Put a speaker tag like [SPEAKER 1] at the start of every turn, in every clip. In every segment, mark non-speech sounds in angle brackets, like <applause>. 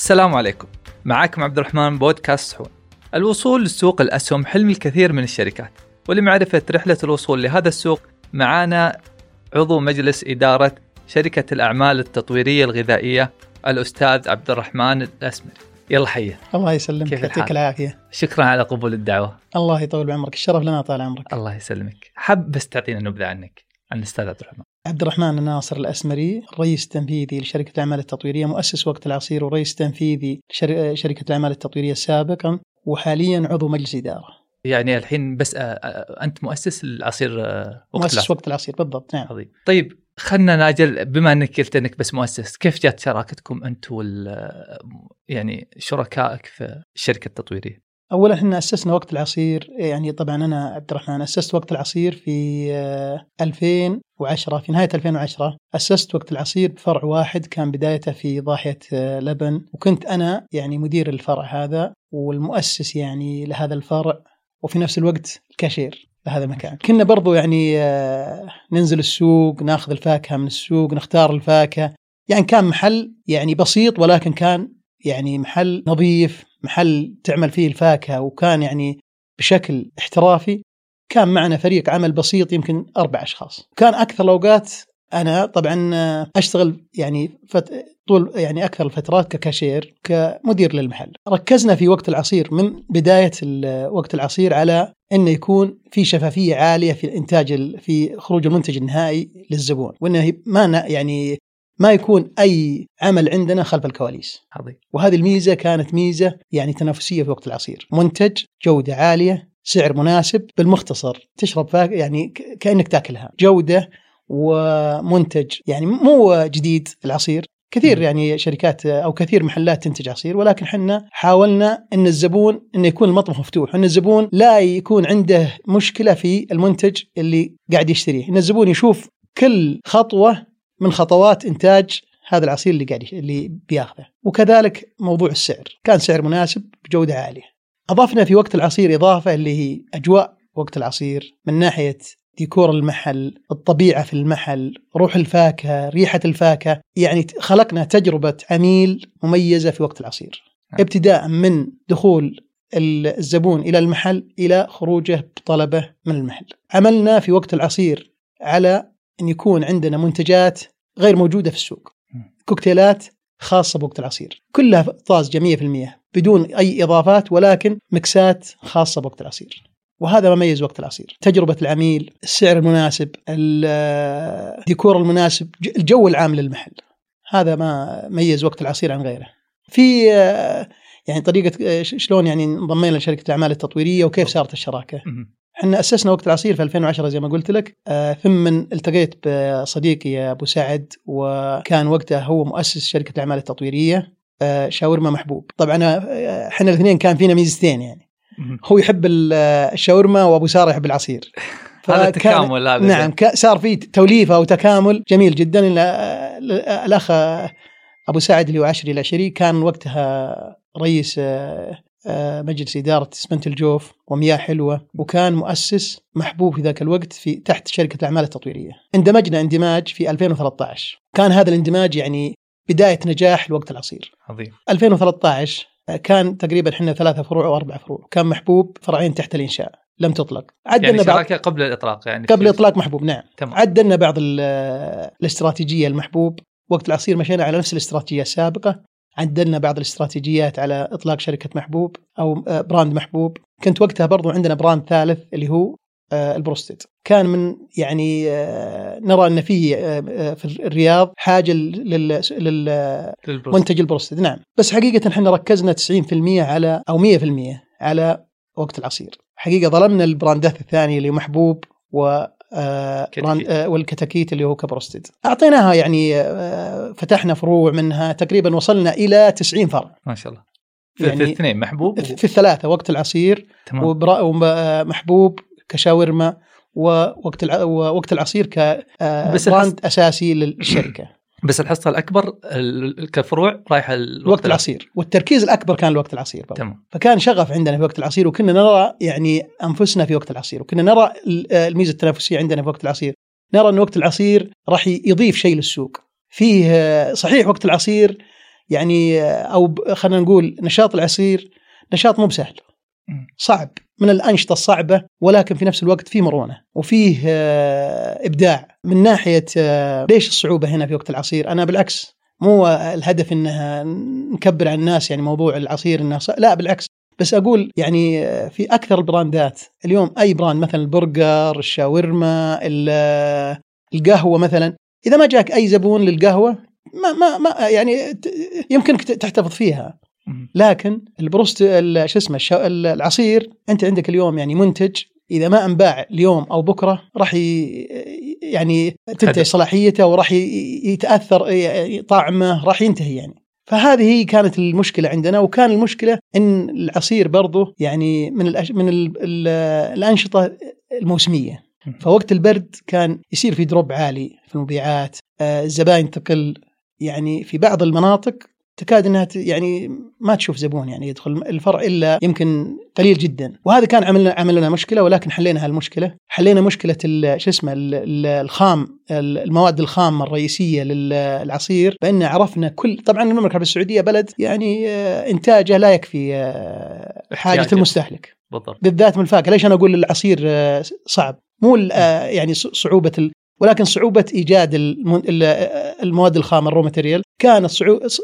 [SPEAKER 1] السلام عليكم. معاكم عبد الرحمن بودكاست صحون. الوصول لسوق الأسهم حلم الكثير من الشركات ولمعرفة رحلة الوصول لهذا السوق معانا عضو مجلس إدارة شركة الأعمال التطويرية الغذائية الأستاذ عبد الرحمن الأسمري يلا حيه
[SPEAKER 2] الله يسلمك يعطيك؟ العافية.
[SPEAKER 1] شكرا على قبول الدعوة.
[SPEAKER 2] الله يطول بعمرك الشرف لنا طال عمرك.
[SPEAKER 1] الله يسلمك. حاب بس تعطينا نبذة عنك عن الأستاذ عبد الرحمن
[SPEAKER 2] عبد الرحمن الناصر الأسمري الرئيس التنفيذي لشركة الأعمال التطويرية مؤسس وقت العصير ورئيس تنفيذي لشر- شركة الأعمال التطويرية سابقا وحاليا عضو مجلس إدارة.
[SPEAKER 1] يعني الحين بس آه، آه، أنت مؤسس العصير آه، وقت
[SPEAKER 2] مؤسس. وقت العصير بالضبط نعم.
[SPEAKER 1] عظيم. طيب خلنا نأجل بما إنك قلت إنك بس مؤسس كيف جات شراكتكم انت وال يعني شركائك في الشركة التطويرية؟
[SPEAKER 2] اولا إحنا أسسنا وقت العصير يعني طبعا أنا عبد الرحمن أسست وقت العصير في آه، 2010 في نهاية 2010 أسست وقت العصير بفرع واحد كان بدايته في ضاحية آه، لبن. وكنت أنا يعني مدير الفرع هذا والمؤسس يعني لهذا الفرع وفي نفس الوقت الكاشير لهذا المكان. كنا برضو يعني آه، ننزل السوق ناخذ الفاكهة من السوق نختار الفاكهة. يعني كان محل يعني بسيط ولكن كان يعني محل نظيف محل تعمل فيه الفاكهة وكان يعني بشكل احترافي كان معنا فريق عمل بسيط يمكن أربع أشخاص. كان أكثر الأوقات أنا طبعا أشتغل يعني فت... طول يعني أكثر الفترات ككاشير كمدير للمحل. ركزنا في وقت العصير من بداية ال- وقت العصير على إنه يكون في شفافية عالية في الانتاج ال- في خروج المنتج النهائي للزبون وإنه ما يعني ما يكون أي عمل عندنا خلف الكواليس.
[SPEAKER 1] عظيم.
[SPEAKER 2] وهذه الميزة كانت ميزة يعني تنافسية في وقت العصير، منتج جودة عالية، سعر مناسب، بالمختصر. تشرب فاك يعني كأنك تاكلها، جودة ومنتج يعني مو جديد العصير، كثير. يعني شركات أو كثير محلات تنتج عصير ولكن إحنا حاولنا إن الزبون انه يكون المطبخ مفتوح، إن الزبون لا يكون عنده مشكلة في المنتج اللي قاعد يشتريه، إن الزبون يشوف كل خطوة من خطوات إنتاج هذا العصير اللي قاعد اللي بياخذه. وكذلك موضوع السعر. كان سعر مناسب بجودة عالية. أضفنا في وقت العصير إضافة اللي هي أجواء وقت العصير من ناحية ديكور المحل الطبيعة في المحل روح الفاكهة ريحة الفاكهة. يعني خلقنا تجربة عميل مميزة في وقت العصير.
[SPEAKER 1] نعم.
[SPEAKER 2] ابتداء من دخول ال- الزبون إلى المحل إلى خروجه بطلبه من المحل. عملنا في وقت العصير على إن يكون عندنا منتجات غير موجودة في السوق. كوكتيلات خاصة بوقت العصير. كلها طازجه 100% بدون أي إضافات ولكن مكسات خاصة بوقت العصير. وهذا ما ميز وقت العصير. تجربة العميل السعر المناسب ال- الديكور المناسب الجو العام للمحل. هذا ما ميز وقت العصير عن غيره. في آه، يعني طريقة آه، شلون يعني انضمينا لشركة الأعمال التطويرية وكيف صارت الشراكة. إحنا أسسنا وقت العصير في 2010 زي ما قلت لك. آه، ثم التقيت بصديقي أبو سعد وكان وقتها هو مؤسس شركة الأعمال التطويرية. آه، شاورما محبوب. طبعا آه، إحنا الاثنين كان فينا ميزتين يعني. هو يحب ال- الشاورما وأبو سارة يحب العصير. <laughs>
[SPEAKER 1] هذا
[SPEAKER 2] فكان-
[SPEAKER 1] تكامل هذا.
[SPEAKER 2] نعم صار في توليفة وتكامل جميل جدا. الأخ أبو سعد اللي هو عشري العشري كان وقتها رئيس مجلس إدارة اسمنت الجوف ومياه حلوة وكان مؤسس محبوب في ذاك الوقت في تحت شركة الأعمال التطويرية. اندمجنا اندماج في 2013 كان هذا الاندماج يعني بداية نجاح لوقت العصير.
[SPEAKER 1] عظيم
[SPEAKER 2] 2013 آه، كان تقريبا إحنا ثلاثة فروع أو أربع فروع، كان محبوب فرعين تحت الإنشاء لم تطلق.
[SPEAKER 1] يعني
[SPEAKER 2] عدلنا بعض
[SPEAKER 1] شراكة قبل الإطلاق يعني
[SPEAKER 2] قبل اطلاق محبوب نعم.
[SPEAKER 1] تمام
[SPEAKER 2] عدلنا بعض ال- الاستراتيجية المحبوب وقت العصير مشينا على نفس الاستراتيجية السابقة عدلنا بعض الاستراتيجيات على إطلاق شركة محبوب أو آه، brand محبوب. كنت وقتها برضو عندنا brand ثالث اللي هو آه، ال broasted كان من يعني آه، نرى أن فيه في الرياض حاجة لل- لل-
[SPEAKER 1] لل bros.
[SPEAKER 2] منتج ال broasted نعم. بس حقيقة إحنا ركزنا 90% على أو 100% على وقت العصير. حقيقة ظلمنا البراندات الثانية اللي محبوب و آه،. brand آه، والكتاكيت اللي هو ك broasted أعطيناها يعني آه، فتحنا فروع منها تقريبا وصلنا إلى 90 فرع.
[SPEAKER 1] ما شاء الله. في,
[SPEAKER 2] يعني-
[SPEAKER 1] الاثنين محبوب
[SPEAKER 2] في الثلاثة وقت العصير
[SPEAKER 1] تمام.
[SPEAKER 2] وبرا- ومحبوب كشاورما ووقت الع- ووقت العصير
[SPEAKER 1] بس
[SPEAKER 2] ك brand أساسي للشركة.
[SPEAKER 1] بس الحصة الأكبر ال- كفروع رايحة الوقت
[SPEAKER 2] وقت العصير. والتركيز الأكبر كان لوقت العصير برضه.
[SPEAKER 1] تمام.
[SPEAKER 2] فكان شغف عندنا في وقت العصير وكنا نرى يعني أنفسنا في وقت العصير وكنا نرى ال- الميزة التنافسية عندنا في وقت العصير. نرى إن وقت العصير راح يضيف شيء للسوق. فيه آه، صحيح وقت العصير يعني أو خلينا نقول نشاط العصير نشاط مو بسهل. صعب من الأنشطة الصعبة ولكن في نفس الوقت فيه مرونة وفيه إبداع. من ناحية ليش الصعوبة هنا في وقت العصير؟ أنا بالعكس مو الهدف انها نكبر على الناس يعني موضوع العصير إنه لا بالعكس. بس أقول يعني في أكثر البراندات. اليوم أي brand مثلا البرجر الشاورما القهوة مثلا إذا ما جاك أي زبون للقهوة ما ما ما يعني يمكنك تحتفظ فيها. لكن البروست شو اسمه العصير أنت عندك اليوم يعني منتج إذا ما أنباع اليوم أو بكرة راح يعني تنتهي صلاحيته وراح يتأثر طعمه راح ينتهي يعني. فهذه هي كانت المشكلة عندنا وكان المشكلة إن العصير برضه يعني من الأش... من ال... ال... الأنشطة الموسمية. فوقت البرد كان يصير في دروب عالي في المبيعات آه، الزباين تقل يعني في بعض المناطق تكاد إنها يعني ما تشوف زبون يعني يدخل الفرع إلا يمكن قليل جدا. وهذا كان عمل عمل لنا مشكلة ولكن حلينا هالمشكله حلينا مشكلة شو اسمه الخام المواد الخام الرئيسية للعصير. بإن عرفنا كل طبعا المملكة العربية السعودية بلد يعني آه، إنتاجه لا يكفي آه، حاجة المستهلك. بالضبط. بالذات من الفاكهه ليش أنا أقول العصير آه، صعب؟ مو يعني صعوبة ولكن صعوبة إيجاد المواد الخام ال raw material كانت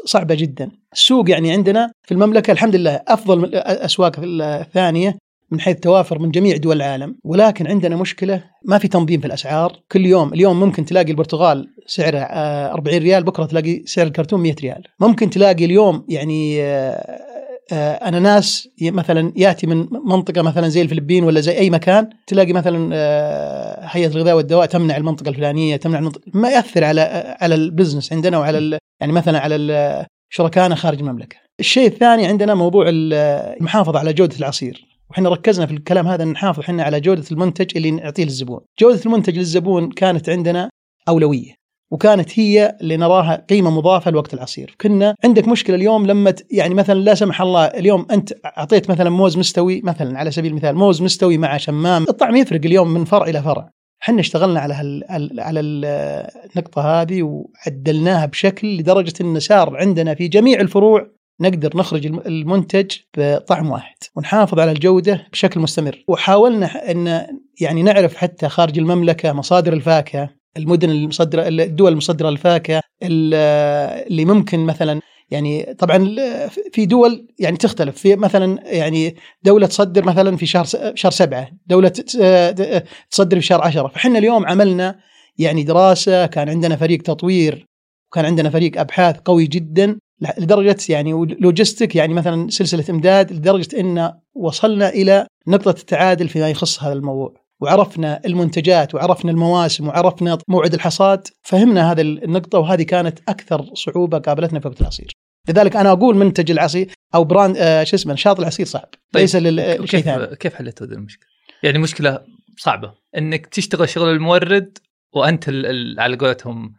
[SPEAKER 2] صعبة جدا. السوق يعني عندنا في المملكة الحمد لله أفضل الأسواق الثانية من حيث توافر من جميع دول العالم. ولكن عندنا مشكلة ما في تنظيم في الأسعار. كل يوم اليوم ممكن تلاقي البرتقال سعره 40 ريال بكرة تلاقي سعر الكرتون 100 ريال. ممكن تلاقي اليوم يعني آه، آه، أناناس مثلا يأتي من منطقة مثلا زي الفلبين ولا زي أي مكان تلاقي مثلا آه، هيئه الغذاء والدواء تمنع المنطقة الفلانية تمنع المنطقة ما يأثر على على ال business عندنا وعلى يعني مثلا على شركائنا خارج المملكة. الشيء الثاني عندنا موضوع المحافظة على جودة العصير. وحنا ركزنا في الكلام هذا نحافظ إحنا على جودة المنتج اللي نعطيه للزبون. جودة المنتج للزبون كانت عندنا أولوية. وكانت هي اللي نراها قيمة مضافة لوقت العصير. كنا عندك مشكلة اليوم لما يعني مثلا لا سمح الله اليوم أنت أعطيت مثلا موز مستوي مثلا على سبيل المثال موز مستوي مع شمام الطعم يفرق اليوم من فرع إلى فرع. إحنا اشتغلنا على هال على النقطة هذه وعدلناها بشكل لدرجة إن صار عندنا في جميع الفروع نقدر نخرج المنتج بطعم واحد ونحافظ على الجودة بشكل مستمر. وحاولنا إن يعني نعرف حتى خارج المملكة مصادر الفاكهة المدن المصدرة الدول المصدرة للفاكهة اللي ممكن مثلا يعني طبعا في دول يعني تختلف في مثلا يعني دولة تصدر مثلا في شهر شهر سبعة، دولة تصدر في شهر عشرة، فإحنا اليوم عملنا يعني دراسة كان عندنا فريق تطوير وكان عندنا فريق أبحاث قوي جدا لدرجة يعني logistic يعني مثلا سلسلة إمداد لدرجة إن وصلنا إلى نقطة التعادل فيما يخص هذا الموضوع. وعرفنا المنتجات وعرفنا المواسم وعرفنا موعد الحصاد فهمنا هذه النقطة وهذه كانت أكثر صعوبة قابلتنا في وقت العصير لذلك أنا أقول منتج العصير أو brand آه شو اسمه نشاط العصير صعب طيب ليس للشيء
[SPEAKER 1] ثاني كيف حليت هذه المشكلة؟ يعني مشكلة صعبة إنك تشتغل شغل المورد وأنت على قولتهم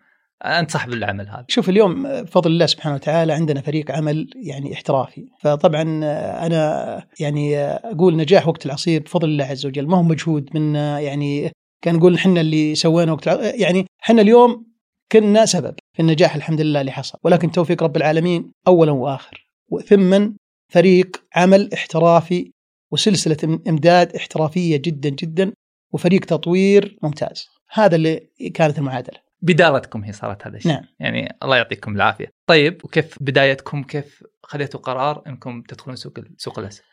[SPEAKER 1] انت صاحب العمل هذا.
[SPEAKER 2] شوف اليوم بفضل الله سبحانه وتعالى عندنا فريق عمل يعني احترافي. فطبعا أنا يعني أقول نجاح وقت العصير بفضل الله عز وجل. ما هو مجهود منا يعني كان نقول إحنا اللي سوينا وقت يعني إحنا اليوم كنا سبب في النجاح الحمد لله اللي حصل. ولكن توفيق رب العالمين اولا وآخر. ثم فريق عمل احترافي وسلسلة إمداد احترافية جدا جدا وفريق تطوير ممتاز. هذا اللي كانت المعادلة.
[SPEAKER 1] بدارتكم هي صارت هذا الشيء. نعم. يعني الله يعطيكم العافية. طيب وكيف بدايتكم؟ كيف خذيتوا قرار إنكم تدخلون سوق سوق الأسهم؟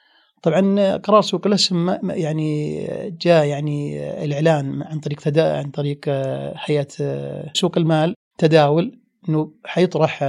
[SPEAKER 2] طبعا قرار سوق الأسهم يعني جاء يعني الإعلان عن طريق تدا عن طريق هيئة سوق المال تداول إنه حيطرح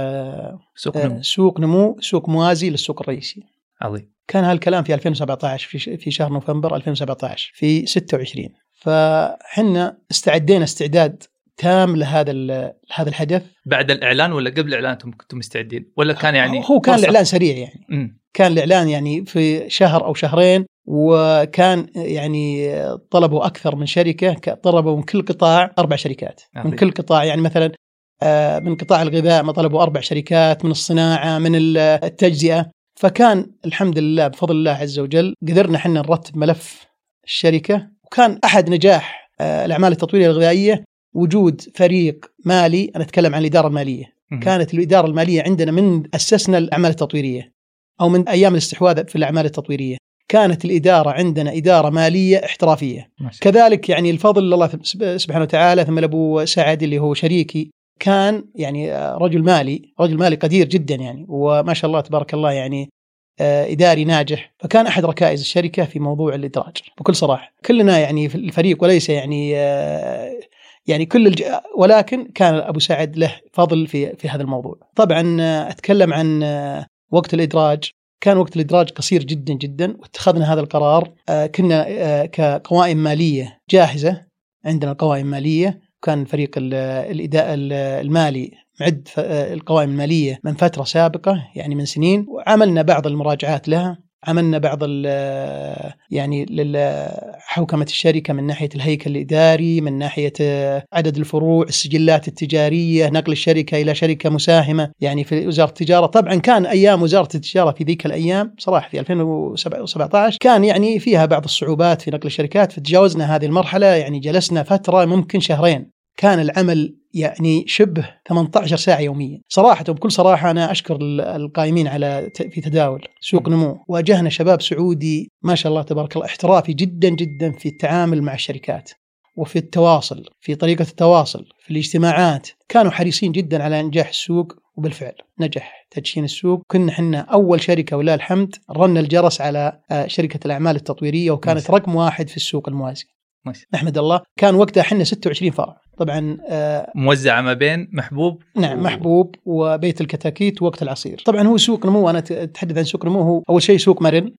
[SPEAKER 2] سوق نمو. سوق نمو سوق موازي للسوق الرئيسي.
[SPEAKER 1] عظيم.
[SPEAKER 2] كان هالكلام في 2017 في في شهر نوفمبر 2017 في 26 فحنا استعدينا استعداد تام لهذا لهذا الهدف
[SPEAKER 1] بعد الإعلان ولا قبل الإعلان أنتم كنتم مستعدين؟ ولا كان يعني
[SPEAKER 2] هو كان الإعلان سريع يعني. م. كان الإعلان يعني في شهر أو شهرين وكان يعني طلبوا أكثر من شركة طلبوا من كل قطاع أربع شركات. عظيم. من كل قطاع يعني مثلا آه، من قطاع الغذاء ما طلبوا أربع شركات من الصناعة من التجزئة. فكان الحمد لله بفضل الله عز وجل قدرنا إحنا نرتب ملف الشركة وكان أحد نجاح آه، الأعمال التطويرية الغذائية وجود فريق مالي أنا أتكلم عن الإدارة
[SPEAKER 1] المالية.
[SPEAKER 2] كانت الإدارة المالية عندنا من أسسنا الأعمال التطويرية أو من أيام الاستحواذ في الأعمال التطويرية. كانت الإدارة عندنا إدارة مالية احترافية.
[SPEAKER 1] ما شاء
[SPEAKER 2] كذلك يعني الفضل لله سبحانه وتعالى ثم لأبو سعد اللي هو شريكي كان يعني آه، رجل مالي رجل مالي قدير جدا يعني وما شاء الله تبارك الله يعني آه، إداري ناجح. فكان أحد ركائز الشركة في موضوع الإدراج. بكل صراحة كلنا يعني في الفريق وليس يعني آه، يعني كل الج... ولكن كان أبو سعد له فضل في في هذا الموضوع. طبعا آه، أتكلم عن آه، وقت الإدراج. كان وقت الإدراج قصير جدا جدا واتخذنا هذا القرار. آه، كنا كقوائم مالية جاهزة عندنا قوائم مالية. كان فريق ال- الإداء ال- المالي معد القوائم المالية من فترة سابقة يعني من سنين. وعملنا بعض المراجعات لها. عملنا بعض ال- يعني حوكمة الشركة من ناحية الهيكل الإداري من ناحية آه، عدد الفروع السجلات التجارية نقل الشركة إلى شركة مساهمة يعني في وزارة التجارة. طبعا كان أيام وزارة التجارة في ذيك الأيام صراحة في 2017 كان يعني فيها بعض الصعوبات في نقل الشركات فتجاوزنا هذه المرحلة يعني جلسنا فترة ممكن شهرين. كان العمل يعني شبه 18 ساعة يوميا. صراحة وبكل صراحة أنا أشكر ال- القائمين على في تداول سوق نمو. واجهنا شباب سعودي ما شاء الله تبارك الله احترافي جدا جدا في التعامل مع الشركات وفي التواصل في طريقة التواصل في الاجتماعات. كانوا حريصين جدا على انجاح السوق وبالفعل نجح تدشين السوق. كنا حنا أول شركة ولله الحمد رن الجرس على آه، شركة الأعمال التطويرية وكانت رقم واحد في السوق الموازي.
[SPEAKER 1] شاء
[SPEAKER 2] نحمد الله كان وقتها حنا 26 فرع. طبعا آه،
[SPEAKER 1] موزعة ما بين محبوب
[SPEAKER 2] نعم محبوب وبيت الكتاكيت ووقت العصير. طبعا هو سوق نمو أنا أتحدث عن سوق نمو. هو أول شيء سوق مرن.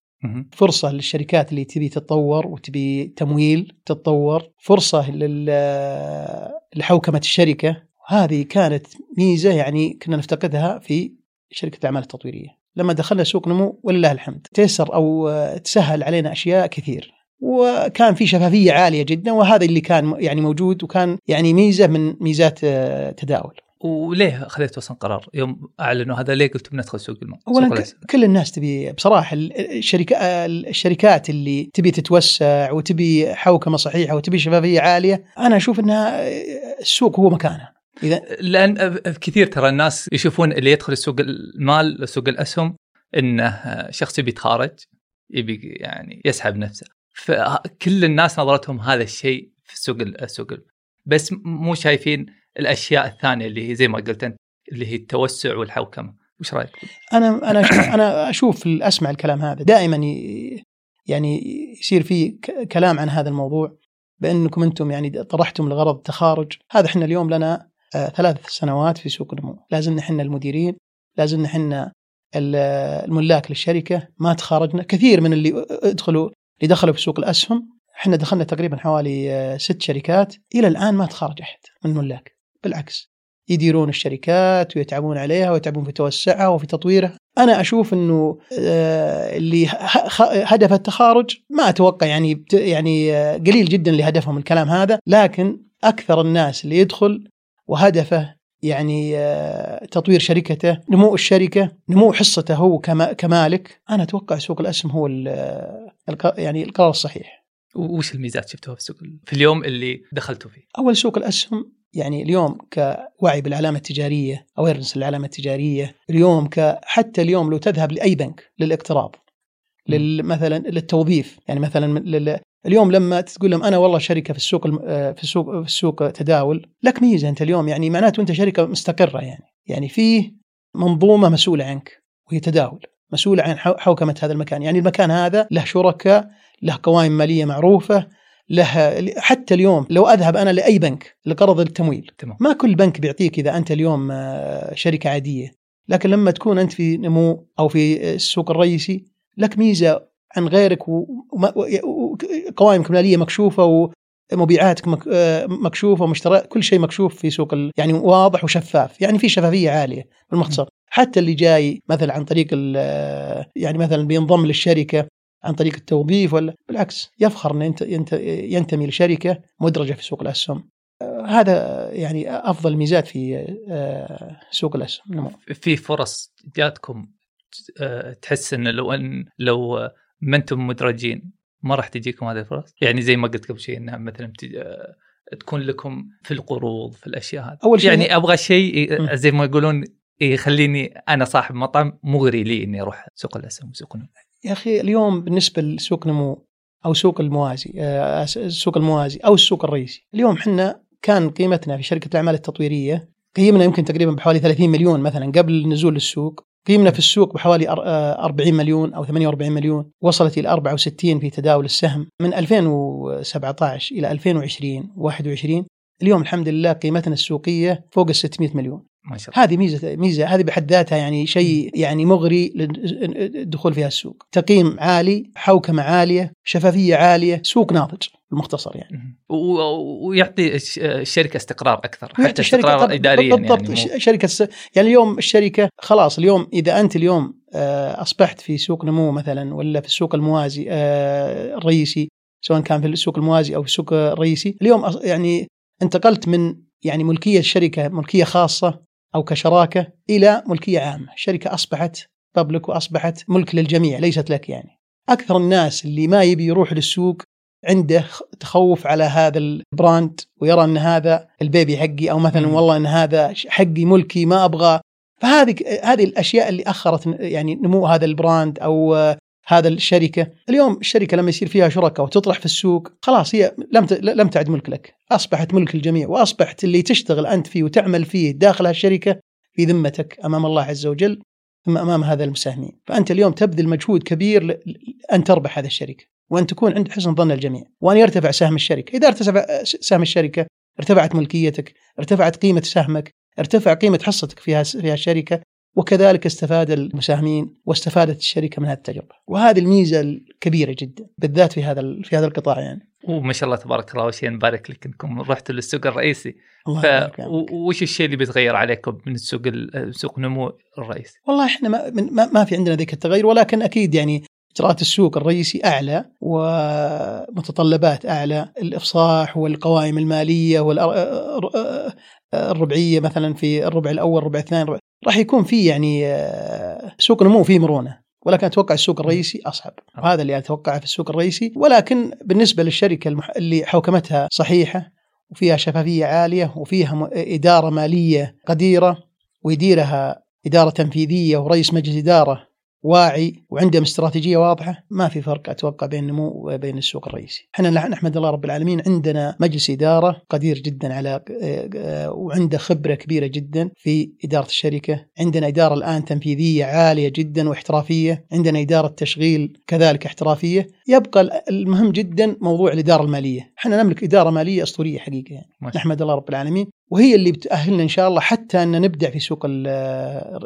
[SPEAKER 2] فرصة للشركات اللي تبي تتطور وتبي تمويل تتطور. فرصة لل- لحوكمة الشركة. هذه كانت ميزة يعني كنا نفتقدها في شركة الأعمال التطويرية. لما دخلنا سوق نمو ولله الحمد تيسر أو تسهل علينا أشياء كثير. وكان في شفافية عالية جدا وهذا اللي كان يعني موجود وكان يعني ميزة من ميزات آه، تداول
[SPEAKER 1] وليه خذيتوا أصلا قرار يوم أعلنوا هذا ليه قلتوا بندخل سوق المال؟
[SPEAKER 2] اولا؟ كل الناس تبي بصراحة الشركة الشركات اللي تبي تتوسع وتبي حوكمة صحيحة وتبي شفافية عالية أنا أشوف إنها السوق هو مكانها إذا
[SPEAKER 1] لأن كثير ترى الناس يشوفون اللي يدخل سوق المال سوق الأسهم إنه شخص يبي يتخارج يبي يعني يسحب نفسه فكل الناس نظرتهم هذا الشيء في سوق السوق بس مو شايفين الأشياء الثانية اللي هي زي ما قلت أنت اللي هي التوسع والحوكمة. وش رأيك؟
[SPEAKER 2] أنا أنا أشوف أنا أشوف أسمع الكلام هذا. دائما يعني يصير في كلام عن هذا الموضوع بأنكم أنتم يعني طرحتم لغرض التخارج. هذا إحنا اليوم لنا آه، ثلاث سنوات في سوق النمو لازلنا إحنا المديرين لازلنا إحنا ال- الملاك للشركة. ما تخارجنا. كثير من اللي أدخلوا اللي دخلوا في سوق الأسهم إحنا دخلنا تقريبا حوالي آه، ست شركات إلى الآن ما تخارج أحد من الملاك بالعكس. يديرون الشركات ويتعبون عليها ويتعبون في توسعها وفي تطويرها. أنا أشوف إنه آه، اللي هدف التخارج ما أتوقع يعني يعني آه، قليل جدا اللي هدفهم الكلام هذا لكن أكثر الناس اللي يدخل وهدفه يعني تطوير شركته نمو الشركة نمو حصته هو كما- كمالك أنا أتوقع سوق الأسهم هو يعني القرار الصحيح.
[SPEAKER 1] وش الميزات شفتوها في السوق في اليوم اللي دخلتوا فيه؟
[SPEAKER 2] أول سوق الأسهم يعني اليوم كوعي بالعلامة التجارية اويرنس العلامه التجارية اليوم ك حتى اليوم لو تذهب لأي بنك للاقتراض لل مثلا للتوظيف يعني مثلا لل اليوم لما تقول لهم أنا والله شركة في السوق الم- آه، في السوق في السوق تداول لك ميزة أنت اليوم يعني معناته أنت شركة مستقرة يعني. يعني فيه منظومة مسؤولة عنك وهي تداول. مسؤولة عن حو- حوكمة هذا المكان. يعني المكان هذا له شركاء له قوائم مالية معروفة له حتى اليوم لو أذهب أنا لأي بنك لقرض التمويل.
[SPEAKER 1] تمام.
[SPEAKER 2] ما كل بنك بيعطيك إذا أنت اليوم آه، شركة عادية. لكن لما تكون أنت في نمو أو في السوق الرئيسي لك ميزة عن غيرك وقوائمك الماليه مكشوفة ومبيعاتك آه، مكشوفة ومشتريات كل شيء مكشوف في سوق يعني واضح وشفاف. يعني في شفافية عالية بالمختصر حتى اللي جاي مثلا عن طريق يعني مثلا بينضم للشركة عن طريق التوظيف ولا بالعكس يفخر إن أنت ينتمي لشركة مدرجة في سوق الأسهم هذا يعني أفضل ميزات في آه، سوق الأسهم نمو.
[SPEAKER 1] في فرص جاتكم آه، تحس إن لو أن لو ما أنتم مدرجين ما راح تجيكم هذه الفرص؟ يعني زي ما قلت قبل شيء إنها مثلا آه، تكون لكم في القروض في الأشياء هذه
[SPEAKER 2] أول شيء-
[SPEAKER 1] يعني أبغى شيء. زي ما يقولون يخليني أنا صاحب مطعم مغري لي إني أروح سوق الأسهم وسوق النمو.
[SPEAKER 2] يا أخي اليوم بالنسبة لسوق نمو أو سوق الموازي آه، السوق الموازي أو السوق الرئيسي اليوم إحنا كان قيمتنا في شركة الأعمال التطويرية قيمنا يمكن تقريبا بحوالي 30 مليون مثلا قبل النزول للسوق قيمنا في السوق بحوالي أر- آه، 40 مليون أو 48 مليون وصلت إلى 64 في تداول السهم من 2017 إلى 2020 21 اليوم الحمد لله قيمتنا السوقية فوق ال 600 مليون.
[SPEAKER 1] ما شاء الله.
[SPEAKER 2] هذه ميزة ميزة هذه بحد ذاتها يعني شيء يعني مغري للدخول في السوق. تقييم عالي حوكمه عالية شفافية عالية سوق ناضج بالمختصر يعني.
[SPEAKER 1] ويعطي الش- الشركة استقرار
[SPEAKER 2] أكثر
[SPEAKER 1] حتى استقرار اداريا
[SPEAKER 2] بالضبط
[SPEAKER 1] يعني مو-
[SPEAKER 2] شركة. يعني اليوم الشركة خلاص اليوم إذا أنت اليوم آه، أصبحت في سوق نمو مثلا ولا في السوق الموازي آه، الرئيسي سواء كان في السوق الموازي أو في السوق الرئيسي اليوم يعني انتقلت من يعني ملكية الشركة ملكية خاصة أو كشراكة إلى ملكية عامة، الشركة أصبحت public وأصبحت ملك للجميع ليست لك يعني. أكثر الناس اللي ما يبي يروح للسوق عنده تخوف على هذا ال brand ويرى أن هذا ال baby حقي أو مثلا. والله أن هذا حقي ملكي ما أبغى فهذه هذه الأشياء اللي أخرت يعني نمو هذا ال brand أو هذا الشركة، اليوم الشركة لما يصير فيها شركاء وتطرح في السوق خلاص هي لم لم تعد ملك لك، أصبحت ملك الجميع وأصبحت اللي تشتغل أنت فيه وتعمل فيه داخل هالشركة في ذمتك أمام الله عز وجل ثم أمام هذا المساهمين، فأنت اليوم تبذل مجهود كبير أن تربح هذه الشركة، وأن تكون عند حسن ظن الجميع، وأن يرتفع سهم الشركة، إذا ارتفع سهم الشركة ارتفعت ملكيتك، ارتفعت قيمة سهمك، ارتفع قيمة حصتك في الشركة، وكذلك استفاد المساهمين واستفادت الشركة من هذه التجربه، وهذه الميزة الكبيرة جدا بالذات في هذا في هذا القطاع يعني.
[SPEAKER 1] وما شاء الله تبارك الله وشيء نبارك لك إنكم رحتوا للسوق الرئيسي
[SPEAKER 2] الله
[SPEAKER 1] ف وش الشيء اللي بيتغير عليكم من السوق ال- سوق نمو الرئيسي؟
[SPEAKER 2] والله إحنا ما, من- ما, ما في عندنا ذيك التغير ولكن أكيد يعني إجراءات السوق الرئيسي أعلى ومتطلبات أعلى الإفصاح والقوائم المالية والربعيه مثلا في الربع الأول الربع الثاني الربع- راح يكون في يعني آه، سوق نمو فيه مرونة. ولكن أتوقع السوق الرئيسي أصعب. وهذا اللي أتوقعه في السوق الرئيسي. ولكن بالنسبة للشركة المح... اللي حوكمتها صحيحة وفيها شفافية عالية وفيها إدارة مالية قديرة ويديرها إدارة تنفيذية ورئيس مجلس إدارة واعي وعندهم استراتيجية واضحة ما في فرق أتوقع بين النمو وبين السوق الرئيسي. إحنا نحمد الله رب العالمين عندنا مجلس إدارة قدير جدا على آه، وعنده خبرة كبيرة جدا في إدارة الشركة، عندنا إدارة الآن تنفيذية عالية جدا واحترافية، عندنا إدارة تشغيل كذلك احترافية، يبقى المهم جدا موضوع الإدارة المالية، إحنا نملك إدارة مالية أسطورية حقيقة يعني.
[SPEAKER 1] ما شاء
[SPEAKER 2] نحمد الله رب العالمين. وهي اللي بتأهلنا إن شاء الله حتى أن نبدع في سوق ال-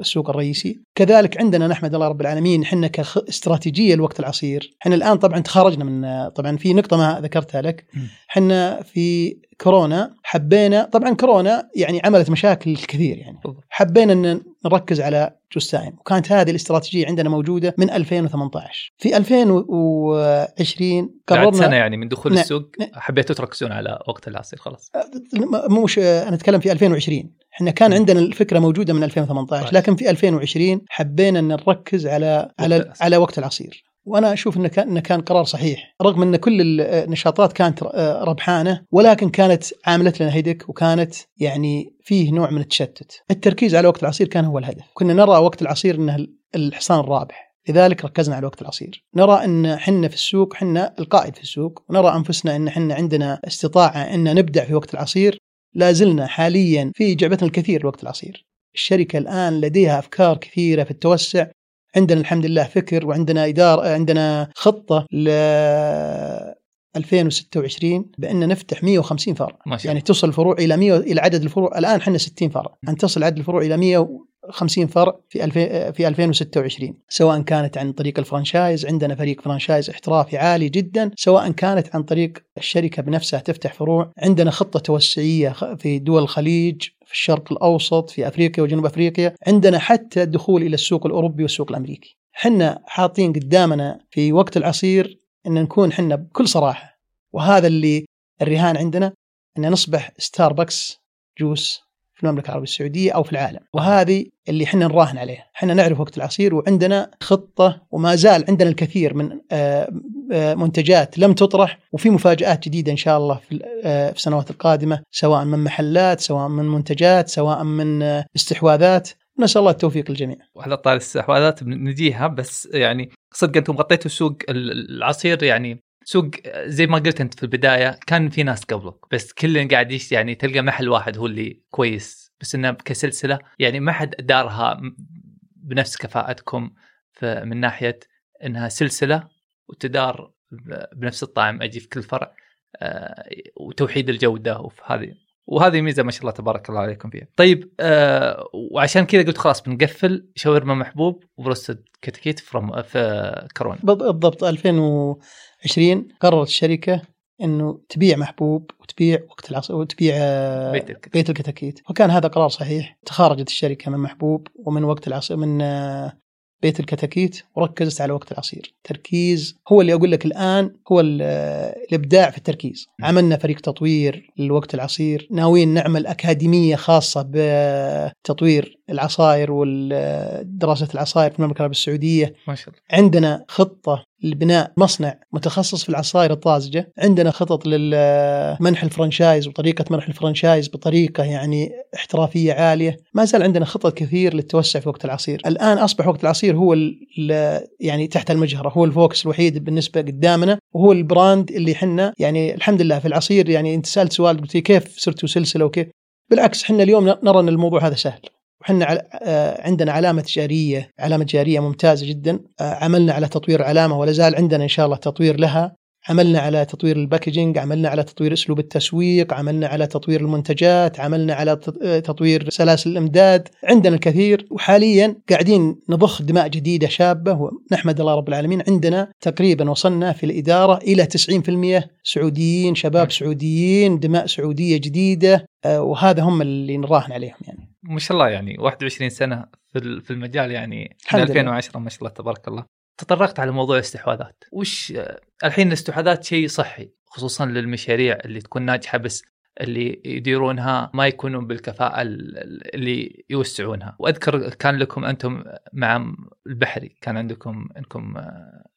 [SPEAKER 2] السوق الرئيسي. كذلك عندنا نحمد الله رب العالمين إحنا كاستراتيجية الوقت العصير. إحنا الآن طبعا تخرجنا من طبعا في نقطة ما ذكرتها لك. إحنا في كورونا حبينا طبعا كورونا يعني عملت مشاكل كثير يعني. حبينا إن نركز على جثائم وكانت هذه الاستراتيجية عندنا موجودة من 2018 في 2020
[SPEAKER 1] بعد
[SPEAKER 2] قررنا
[SPEAKER 1] سنة يعني من دخول
[SPEAKER 2] نعم.
[SPEAKER 1] السوق حبيتوا تركزون على وقت العصير خلاص
[SPEAKER 2] م- مش أنا أتكلم في 2020 إحنا كان. عندنا الفكرة موجودة من 2018
[SPEAKER 1] كويس.
[SPEAKER 2] لكن في 2020 حبينا إن نركز على على. على وقت العصير وأنا أشوف إنه كان كان قرار صحيح. رغم إن كل النشاطات كانت ربحانة ولكن كانت عاملت لنا هيدك وكانت يعني فيه نوع من التشتت. التركيز على وقت العصير كان هو الهدف. كنا نرى وقت العصير إنه الحصان الرابح. لذلك ركزنا على وقت العصير. نرى إن حنا في السوق حنا القائد في السوق ونرى أنفسنا إن حنا عندنا استطاعة إن نبدع في وقت العصير. لا زلنا حاليا في جعبتنا الكثير لوقت العصير. الشركة الآن لديها أفكار كثيرة في التوسع عندنا الحمد لله فكر وعندنا إدارة عندنا خطة ل 2026 بأن نفتح 150 فرع.
[SPEAKER 1] ما شاء
[SPEAKER 2] يعني تصل الفروع إلى 100 إلى عدد الفروع الآن إحنا 60 فرع. أن تصل عدد الفروع إلى 150 فرع في 2000 في 2026 سواء كانت عن طريق الفرنشايز عندنا فريق فرنشايز احترافي عالي جدا. سواء كانت عن طريق الشركة بنفسها تفتح فروع. عندنا خطة توسعية في دول الخليج. في الشرق الأوسط في أفريقيا وجنوب أفريقيا عندنا حتى الدخول إلى السوق الأوروبي والسوق الأمريكي. حنا حاطين قدامنا في وقت العصير إن نكون حنا بكل صراحة. وهذا اللي الرهان عندنا إن نصبح ستاربكس جوس في المملكة العربية السعودية أو في العالم. وهذه اللي إحنا نراهن عليها. إحنا نعرف وقت العصير وعندنا خطة وما زال عندنا الكثير من آه، آه، منتجات لم تطرح وفي مفاجآت جديدة إن شاء الله في آه، في السنوات القادمة سواء من محلات سواء من منتجات سواء من استحواذات. نسأل الله التوفيق للجميع.
[SPEAKER 1] وعلى طار الاستحواذات نجيها بس يعني صدق أنتم غطيتوا سوق العصير يعني سوق زي ما قلت أنت في البداية كان في ناس قبلك بس كل قاعد يعني تلقى محل واحد هو اللي كويس بس إنه كسلسلة يعني ما حد دارها بنفس كفاءتكم من ناحية إنها سلسلة وتدار بنفس الطعم أجي في كل فرع آه، وتوحيد الجودة وفي هذه. وهذه ميزة ما شاء الله تبارك الله عليكم فيها. طيب آه وعشان كذا قلت خلاص بنقفل شاورما محبوب و broasted كتكيت from في كورونا.
[SPEAKER 2] بالضبط 2020 قررت الشركة إنه تبيع محبوب وتبيع وقت العصير وتبيع آه، بيت الكتكيت. بيت الكتاكيت وكان هذا قرار صحيح تخارجت الشركة من محبوب ومن وقت العصير من آه، بيت الكتاكيت وركزت على وقت العصير. تركيز هو اللي أقول لك الآن هو الإبداع في التركيز. عملنا فريق تطوير لوقت العصير ناويين نعمل أكاديمية خاصة بتطوير العصائر ودراسة العصائر في المملكة العربية السعودية.
[SPEAKER 1] ما شاء الله.
[SPEAKER 2] عندنا خطة لبناء مصنع متخصص في العصائر الطازجة، عندنا خطط لمنح الفرنشايز وطريقة منح الفرنشايز بطريقة يعني احترافية عالية، ما زال عندنا خطط كثير للتوسع في وقت العصير، الآن أصبح وقت العصير هو يعني تحت المجهر، هو ال focus الوحيد بالنسبة قدامنا. وهو ال brand اللي إحنا يعني الحمد لله في العصير يعني أنت سألت سؤال قلت كيف صرتوا سلسلة وكيف؟ بالعكس إحنا اليوم نرى أن الموضوع هذا سهل. وحنا آه، عندنا علامة تجارية علامة تجارية ممتازة جدا. آه، عملنا على تطوير علامة ولا زال عندنا إن شاء الله تطوير لها. عملنا على تطوير ال packaging عملنا على تطوير أسلوب التسويق عملنا على تطوير المنتجات عملنا على آه، تطوير سلاسل الإمداد. عندنا الكثير وحاليا قاعدين نضخ دماء جديدة شابة. ونحمد الله رب العالمين عندنا تقريبا وصلنا في الإدارة إلى 90% سعوديين شباب سعوديين دماء سعودية جديدة. وهذا هم اللي نراهن عليهم يعني.
[SPEAKER 1] ما شاء الله يعني 21 سنة في المجال يعني من 2010 ما شاء الله تبارك الله. تطرقت على موضوع الاستحواذات. وش الحين الاستحواذات شيء صحي خصوصا للمشاريع اللي تكون ناجحة بس اللي يديرونها ما يكونون بالكفاءة اللي يوسعونها. وأذكر كان لكم أنتم مع البحري كان عندكم أنكم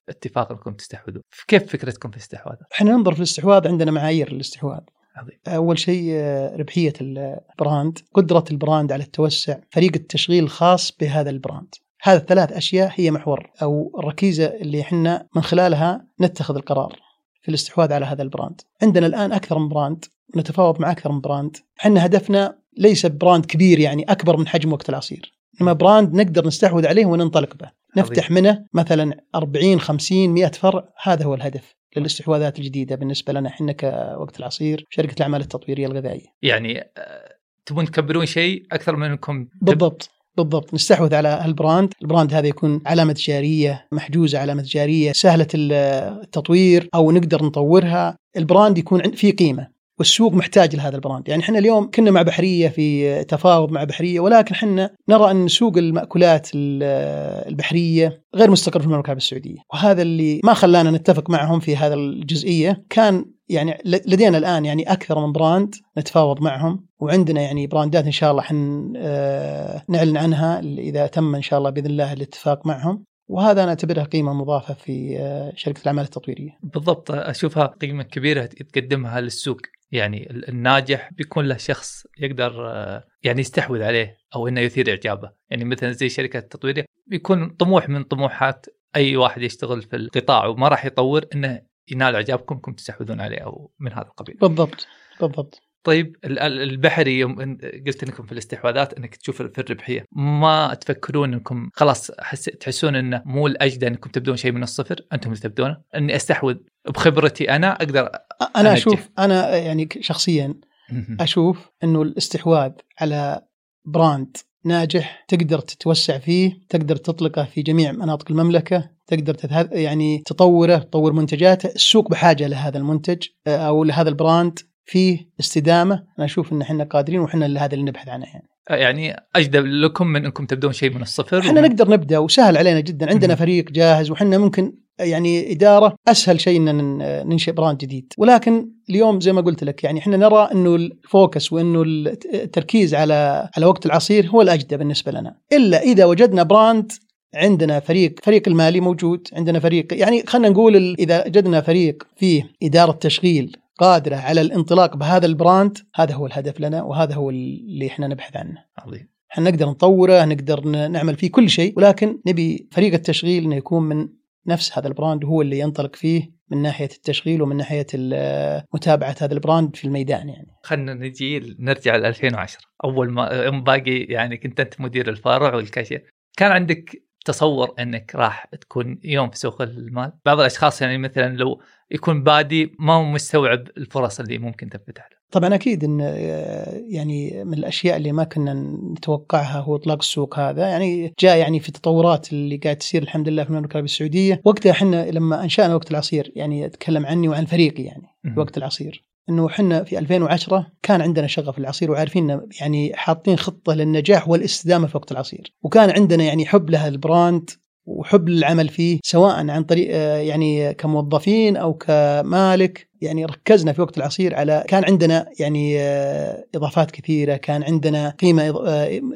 [SPEAKER 1] اتفاق أنكم تستحوذوا كيف فكرتكم في الاستحواذ؟
[SPEAKER 2] إحنا ننظر في الاستحواذ عندنا معايير للاستحواذ عظيم. أول شيء آه، ربحية ال brand، قدرة ال brand على التوسع، فريق التشغيل الخاص بهذا ال brand. هذه الثلاث أشياء هي محور أو الركيزة اللي إحنا من خلالها نتخذ القرار في الاستحواذ على هذا ال brand. عندنا الآن أكثر من brand، نتفاوض مع أكثر من brand. إحنا هدفنا ليس brand كبير يعني أكبر من حجم وقت العصير، إنما brand نقدر نستحوذ عليه وننطلق به. نفتح منه مثلا 40 50 100 فرع هذا هو الهدف للاستحواذات الجديدة بالنسبة لنا إحنا كوقت العصير شركة الأعمال التطويرية الغذائية.
[SPEAKER 1] يعني آه، تبون تكبرون شيء أكثر من إنكم
[SPEAKER 2] بالضبط بالضبط. نستحوذ على ال brand ال brand هذا يكون علامة تجارية محجوزة علامة تجارية سهلة التطوير أو نقدر نطورها. ال brand يكون فيه قيمة. والسوق محتاج لهذا ال brand. يعني إحنا اليوم كنا مع بحرية في تفاوض مع بحرية ولكن إحنا نرى أن سوق المأكولات البحرية غير مستقر في المملكة العربية السعودية. وهذا اللي ما خلانا نتفق معهم في هذا الجزئية. كان يعني لدينا الآن يعني أكثر من brand نتفاوض معهم وعندنا يعني براندات إن شاء الله حن آه، نعلن عنها إذا تم إن شاء الله بإذن الله الاتفاق معهم. وهذا أنا أعتبرها قيمة مضافة في آه، شركة الأعمال التطويرية.
[SPEAKER 1] بالضبط أشوفها قيمة كبيرة تقدمها للسوق. يعني الناجح بيكون له شخص يقدر آه، يعني يستحوذ عليه أو إنه يثير إعجابه، يعني مثلا زي شركة التطويريه بيكون طموح من طموحات أي واحد يشتغل في القطاع وما راح يطور إنه ينال إعجابكم انكم تستحوذون عليه أو من هذا القبيل.
[SPEAKER 2] بالضبط بالضبط.
[SPEAKER 1] طيب البحري يوم قلت إنكم في الاستحواذات إنك تشوف في الربحية. ما تفكرون إنكم خلاص تحسون إنه مو الأجدى إنكم تبدون شيء من الصفر؟ أنتم اللي تبدونه. إني أستحوذ بخبرتي أنا أقدر
[SPEAKER 2] أنا أنجح. أشوف أنا يعني شخصيا أشوف إنه الاستحواذ على brand ناجح تقدر تتوسع فيه تقدر تطلقه في جميع مناطق المملكة تقدر يعني تطوره تطور منتجاته. السوق بحاجة لهذا المنتج أو لهذا ال brand. فيه استدامة أنا أشوف إن إحنا قادرين وإحنا هذا اللي نبحث عنه يعني.
[SPEAKER 1] آه، يعني اجدى لكم من إنكم تبدون شيء من الصفر
[SPEAKER 2] إحنا. نقدر نبدأ وسهل علينا جدا عندنا م- فريق جاهز وحنا ممكن يعني إدارة أسهل شيء إن ننشئ brand جديد ولكن اليوم زي ما قلت لك يعني إحنا نرى إنه ال focus وإنه التركيز على على وقت العصير هو الاجدى بالنسبة لنا إلا إذا وجدنا brand عندنا فريق فريق المالي موجود عندنا فريق يعني خلينا نقول إذا وجدنا فريق فيه إدارة تشغيل قادرة على الانطلاق بهذا ال brand هذا هو الهدف لنا وهذا هو اللي إحنا نبحث عنه.
[SPEAKER 1] عظيم.
[SPEAKER 2] إحنا نقدر نطوره نقدر نعمل فيه كل شيء ولكن نبي فريق التشغيل إنه يكون من نفس هذا ال brand هو اللي ينطلق فيه من ناحية التشغيل ومن ناحية متابعة هذا ال brand في الميدان يعني.
[SPEAKER 1] خلينا نجي نرجع ل 2010 أول ما باقي يعني كنت أنت مدير الفرع والكاشير. كان عندك تصور إنك راح تكون يوم في سوق المال. بعض الأشخاص يعني مثلا لو يكون بادي ما هو مستوعب الفرص اللي ممكن تنفتح له.
[SPEAKER 2] طبعا أكيد إن يعني من الأشياء اللي ما كنا نتوقعها هو إطلاق السوق هذا. يعني جاء يعني في التطورات اللي قاعد تصير الحمد لله في المملكة العربية السعودية. وقتها إحنا لما انشانا وقت العصير يعني أتكلم عني وعن فريقي يعني وقت العصير. إنه إحنا في 2010 كان عندنا شغف العصير وعارفين يعني حاطين خطة للنجاح والاستدامة في وقت العصير. وكان عندنا يعني حب لها البراند وحب للعمل فيه سواء عن طريق يعني كموظفين أو كمالك. يعني ركزنا في وقت العصير على كان عندنا يعني إضافات كثيرة كان عندنا قيمة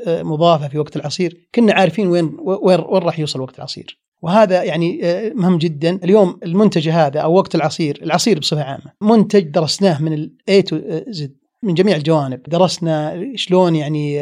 [SPEAKER 2] مضافة في وقت العصير. كنا عارفين وين وين راح يوصل وقت العصير. وهذا يعني مهم جدا. اليوم المنتج هذا أو وقت العصير العصير بصفة عامة منتج درسناه من ال A to Z من جميع الجوانب. درسنا شلون يعني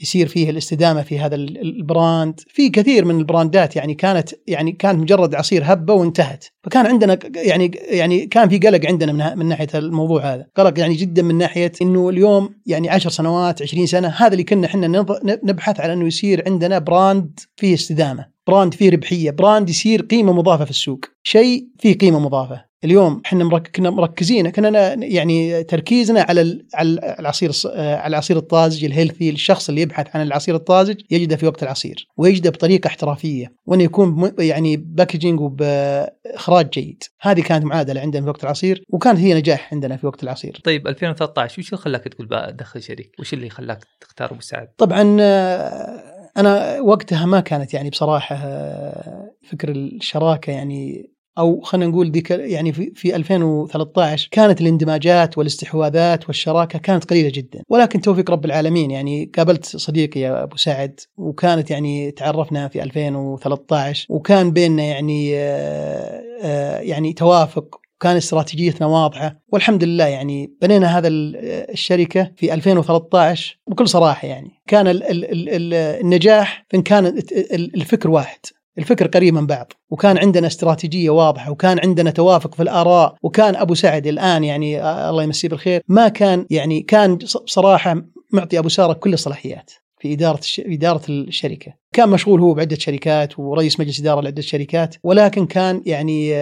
[SPEAKER 2] يصير فيه الاستدامة في هذا ال brand. في كثير من البراندات يعني كانت يعني كانت مجرد عصير هبة وانتهت. فكان عندنا يعني يعني كان في قلق عندنا من, من ناحية الموضوع هذا. قلق يعني جدا من ناحية إنه اليوم يعني 10 سنوات 20 سنة هذا اللي كنا إحنا نبحث على إنه يصير عندنا brand فيه استدامة brand فيه ربحية brand يصير قيمة مضافة في السوق. شيء فيه قيمة مضافة. اليوم إحنا. كنا مركزين كنا يعني تركيزنا على على العصير على العصير الطازج ال healthy الشخص اللي يبحث عن العصير الطازج يجده في وقت العصير ويجده بطريقة احترافية وإنه يكون يعني باكجينج وبإخراج جيد. هذه كانت معادلة عندنا في وقت العصير وكانت هي نجاح عندنا في وقت العصير.
[SPEAKER 1] طيب 2013 وش اللي خلاك تقول ادخل شريك؟ وش اللي خلاك تختار أبو سعد؟
[SPEAKER 2] طبعا أنا وقتها ما كانت يعني بصراحة فكر الشراكة يعني أو خلينا نقول ذيك يعني في, في 2013 كانت الاندماجات والاستحواذات والشراكة كانت قليلة جدا. ولكن توفيق رب العالمين يعني قابلت صديقي يا أبو سعد وكانت يعني تعرفنا في 2013 وكان بيننا يعني آآ آآ يعني توافق وكان استراتيجيتنا واضحة. والحمد لله يعني بنينا هذا الشركة في 2013 بكل صراحة يعني. كان ال ال ال النجاح فإن كان الفكر واحد. الفكر قريب من بعض وكان عندنا استراتيجية واضحة وكان عندنا توافق في الآراء وكان أبو سعد الآن يعني الله يمسيه بالخير ما كان يعني كان بصراحه معطي أبو سارة كل الصلاحيات في إدارة الش... إدارة الشركة، كان مشغول هو بعدة شركات ورئيس مجلس إدارة لعدة شركات ولكن كان يعني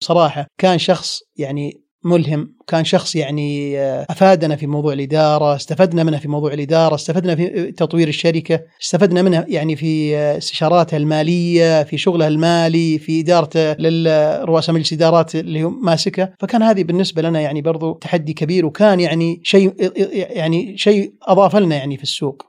[SPEAKER 2] بصراحه كان شخص يعني ملهم. كان شخص يعني أفادنا في موضوع الإدارة استفدنا منه في موضوع الإدارة استفدنا في تطوير الشركة استفدنا منه يعني في استشاراتها المالية في شغلها المالي في إدارته للرؤساء مجلس إدارات اللي هو ماسكه. فكان هذه بالنسبة لنا يعني برضو تحدي كبير وكان يعني شيء يعني شيء أضاف لنا يعني في السوق.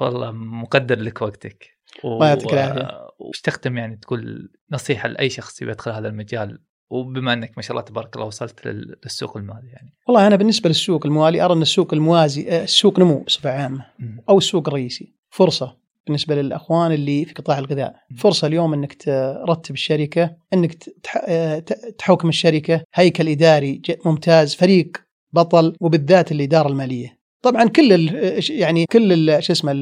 [SPEAKER 1] والله مقدر لك وقتك.
[SPEAKER 2] الله يعطيك العافية.
[SPEAKER 1] وش تختم يعني تقول نصيحة لأي شخص يبي يدخل هذا المجال وبما انك ما شاء الله تبارك الله وصلت للسوق المالي يعني.
[SPEAKER 2] والله أنا بالنسبة للسوق المالي أرى أن السوق الموازي السوق نمو بصفة عامة أو السوق الرئيسي. فرصة بالنسبة للأخوان اللي في قطاع الغذاء. فرصة اليوم أنك ترتب الشركة أنك تحوكم الشركة. هيكل إداري ممتاز فريق بطل وبالذات الإدارة المالية. طبعا كل يعني كل شو اسمه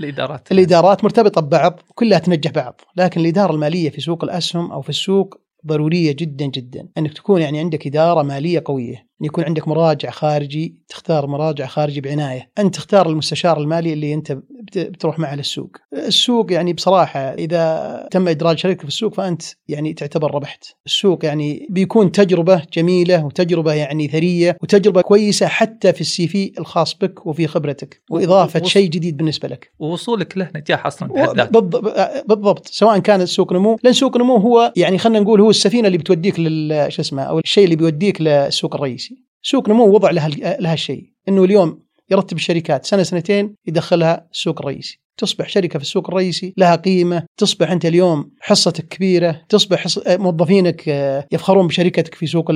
[SPEAKER 1] الإدارات.
[SPEAKER 2] الإدارات مرتبطة ببعض وكلها تنجح بعض. لكن الإدارة المالية في سوق الأسهم أو في السوق ضرورية جدا جدا أنك تكون يعني عندك إدارة مالية قوية. إن يكون عندك مراجع خارجي تختار مراجع خارجي بعناية. أنت تختار المستشار المالي اللي أنت بتروح معه للسوق. السوق يعني بصراحة إذا تم إدراج شركة في السوق فأنت يعني تعتبر ربحت. السوق يعني بيكون تجربة جميلة وتجربة يعني ثرية وتجربة كويسة حتى في السي في الخاص بك وفي خبرتك. وإضافة وص... شيء جديد بالنسبة لك.
[SPEAKER 1] ووصولك له نجاح أصلا
[SPEAKER 2] بالضبط. سواء كان السوق نمو لأن سوق نمو هو يعني خلينا نقول هو السفينة اللي بتوديك لل شو اسمه أو الشيء اللي بيوديك للسوق الرئيسي. سوق نمو وضع لها لها الشيء إنه اليوم يرتب الشركات سنة سنتين يدخلها السوق الرئيسي تصبح شركة في السوق الرئيسي لها قيمة تصبح أنت اليوم حصتك كبيرة تصبح حص... موظفينك آه، يفخرون بشركتك في سوق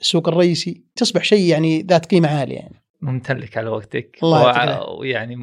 [SPEAKER 2] السوق الرئيسي. تصبح شيء يعني ذات قيمة عالية يعني.
[SPEAKER 1] ممتن لك على وقتك.
[SPEAKER 2] الله
[SPEAKER 1] ويعني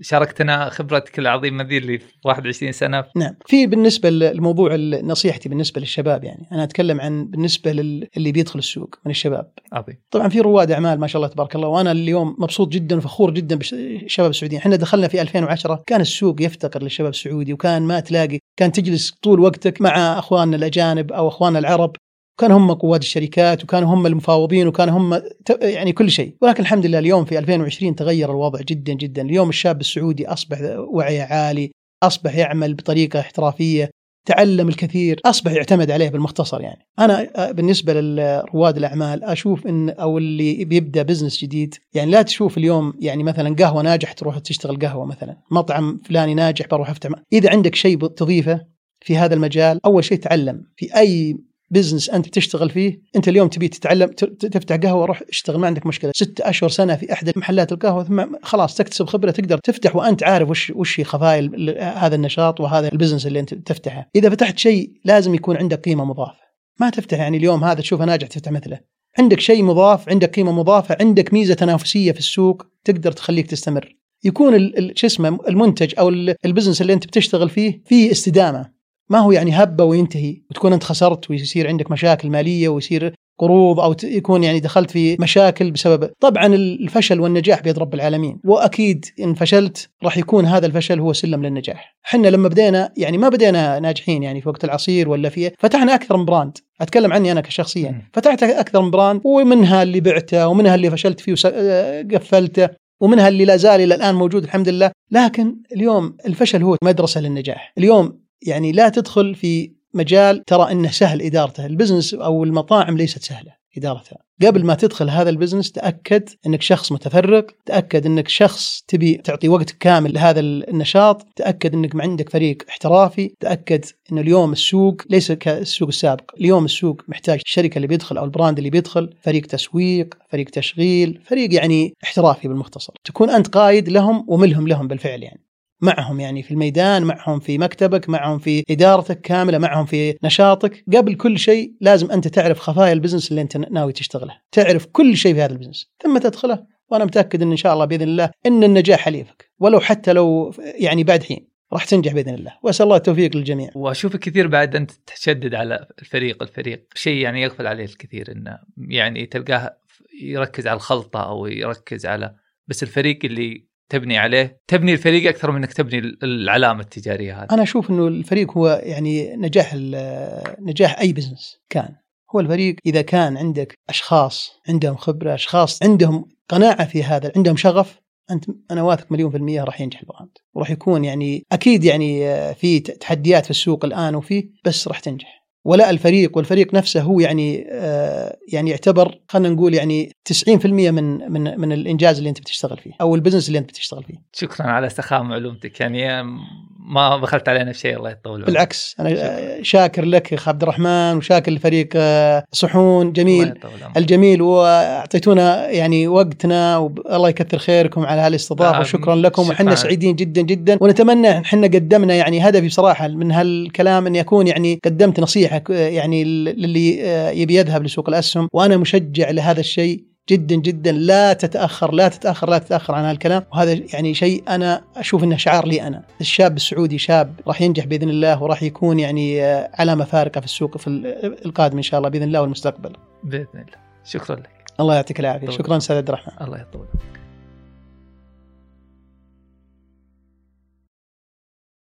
[SPEAKER 1] شاركتنا خبرتك العظيمه ذي اللي في 21 سنة.
[SPEAKER 2] نعم. في بالنسبة للموضوع نصيحتي بالنسبة للشباب يعني. أنا أتكلم عن بالنسبة للي بيدخل السوق من الشباب.
[SPEAKER 1] عظيم.
[SPEAKER 2] طبعا في رواد أعمال ما شاء الله تبارك الله وأنا اليوم مبسوط جدا وفخور جدا بالشباب السعوديين إحنا دخلنا في 2010 كان السوق يفتقر للشباب السعودي وكان ما تلاقي كان تجلس طول وقتك مع أخواننا الأجانب أو أخواننا العرب. كان هم قواد الشركات وكانوا هم المفاوضين وكان هم يعني كل شيء. ولكن الحمد لله اليوم في 2020 تغير الوضع جدا جدا. اليوم الشاب السعودي أصبح وعيه عالي أصبح يعمل بطريقة احترافية تعلم الكثير أصبح يعتمد عليه بالمختصر يعني. أنا بالنسبة لرواد الأعمال أشوف إن أو اللي بيبدأ بزنس جديد يعني لا تشوف اليوم يعني مثلا قهوة ناجح تروح تشتغل قهوة مثلا مطعم فلاني ناجح بروح أفتح إذا عندك شيء تضيفه في هذا المجال أول شيء تعلم في أي business أنت بتشتغل فيه أنت اليوم تبي تتعلم تفتح قهوة روح اشتغل ما عندك مشكلة. ست أشهر سنة في أحد محلات القهوة ثم خلاص تكتسب خبرة تقدر تفتح وأنت عارف وش وش خفايا هذا النشاط وهذا ال business اللي أنت تفتحه إذا فتحت شيء لازم يكون عندك قيمة مضافة. ما تفتح يعني اليوم هذا تشوفه ناجح تفتح مثله. عندك شيء مضاف عندك قيمة مضافة عندك ميزة تنافسية في السوق تقدر تخليك تستمر. يكون شو اسمه المنتج أو ال business اللي أنت بتشتغل فيه فيه استدامة. ما هو يعني هبة وينتهي؟ وتكون أنت خسرت ويصير عندك مشاكل مالية ويصير قروض أو يكون يعني دخلت في مشاكل بسبب طبعا الفشل والنجاح بيد رب العالمين. وأكيد إن فشلت راح يكون هذا الفشل هو سلم للنجاح. إحنا لما بدينا يعني ما بدينا ناجحين يعني في وقت العصير ولا في فتحنا أكثر من brand. أتكلم عني أنا كشخصيا. فتحت أكثر من brand ومنها اللي بعته ومنها اللي فشلت فيه وقفلته ومنها اللي لا زال إلى الآن موجود الحمد لله. لكن اليوم الفشل هو مدرسة للنجاح. اليوم يعني لا تدخل في مجال ترى إنه سهل إدارته، ال business أو المطاعم ليست سهلة إدارتها. قبل ما تدخل هذا ال business تأكد إنك شخص متفرغ، تأكد إنك شخص تبي تعطي وقت كامل لهذا النشاط، تأكد إنك ما عندك فريق احترافي، تأكد انه اليوم السوق ليس كالسوق السابق، اليوم السوق محتاج الشركة اللي بيدخل أو ال brand اللي بيدخل فريق تسويق، فريق تشغيل، فريق يعني احترافي بالمختصر، تكون أنت قائد لهم وملهم لهم بالفعل يعني. معهم يعني في الميدان معهم في مكتبك معهم في إدارتك كاملة معهم في نشاطك. قبل كل شيء لازم أنت تعرف خفايا ال business اللي أنت ناوي تشتغله تعرف كل شيء في هذا ال business. ثم تدخله. وأنا متأكد أن إن شاء الله بإذن الله أن النجاح حليفك. ولو حتى لو يعني بعد حين. راح تنجح بإذن الله. وأسأل الله التوفيق للجميع.
[SPEAKER 1] وأشوف كثير بعد أنت تشدد على الفريق. الفريق شيء يعني يغفل عليه الكثير إنه يعني تلقاه يركز على الخلطة أو يركز على بس الفريق اللي تبني عليه تبني الفريق أكثر من إنك تبني العلامة التجارية هذه.
[SPEAKER 2] أنا أشوف إنه الفريق هو يعني نجاح نجاح أي بزنس كان. هو الفريق إذا كان عندك أشخاص عندهم خبرة أشخاص عندهم قناعة في هذا عندهم شغف أنت أنا واثق مليون في المية راح ينجح ال brand. وراح يكون يعني أكيد يعني في تحديات في السوق الآن وفيه بس راح تنجح. ولا الفريق والفريق نفسه هو يعني آه يعني يعتبر خلينا نقول يعني 90% من من من الإنجاز اللي أنت بتشتغل فيه أو ال business اللي أنت بتشتغل فيه.
[SPEAKER 1] شكرا على سخاء معلومتك يعني ما بخلت علينا في شيء الله يطول
[SPEAKER 2] بالعكس أنا شكرا. شاكر لك اخ عبد الرحمن وشاكر لفريق آه، صحون جميل. الجميل وأعطيتونا يعني وقتنا والله يكثر خيركم على هالاستضافة. وشكرا لكم وحنا سعيدين جدا جدا. ونتمنى إحنا قدمنا يعني هدفي بصراحة من هالكلام إن يكون يعني قدمت نصيحة يعني للي آه، يبي يذهب لسوق الأسهم. وأنا مشجع لهذا الشيء. جدا جدا لا تتأخر لا تتأخر لا تتأخر عن هالكلام. وهذا يعني شيء أنا أشوف إنه شعار لي أنا. الشاب السعودي شاب راح ينجح بإذن الله وراح يكون يعني آه، علامة فارقة في السوق في القادم إن شاء الله بإذن الله والمستقبل.
[SPEAKER 1] بإذن الله. شكرا لك.
[SPEAKER 2] الله يعطيك العافية. شكرا أستاذ عبد الرحمن.
[SPEAKER 1] الله يطول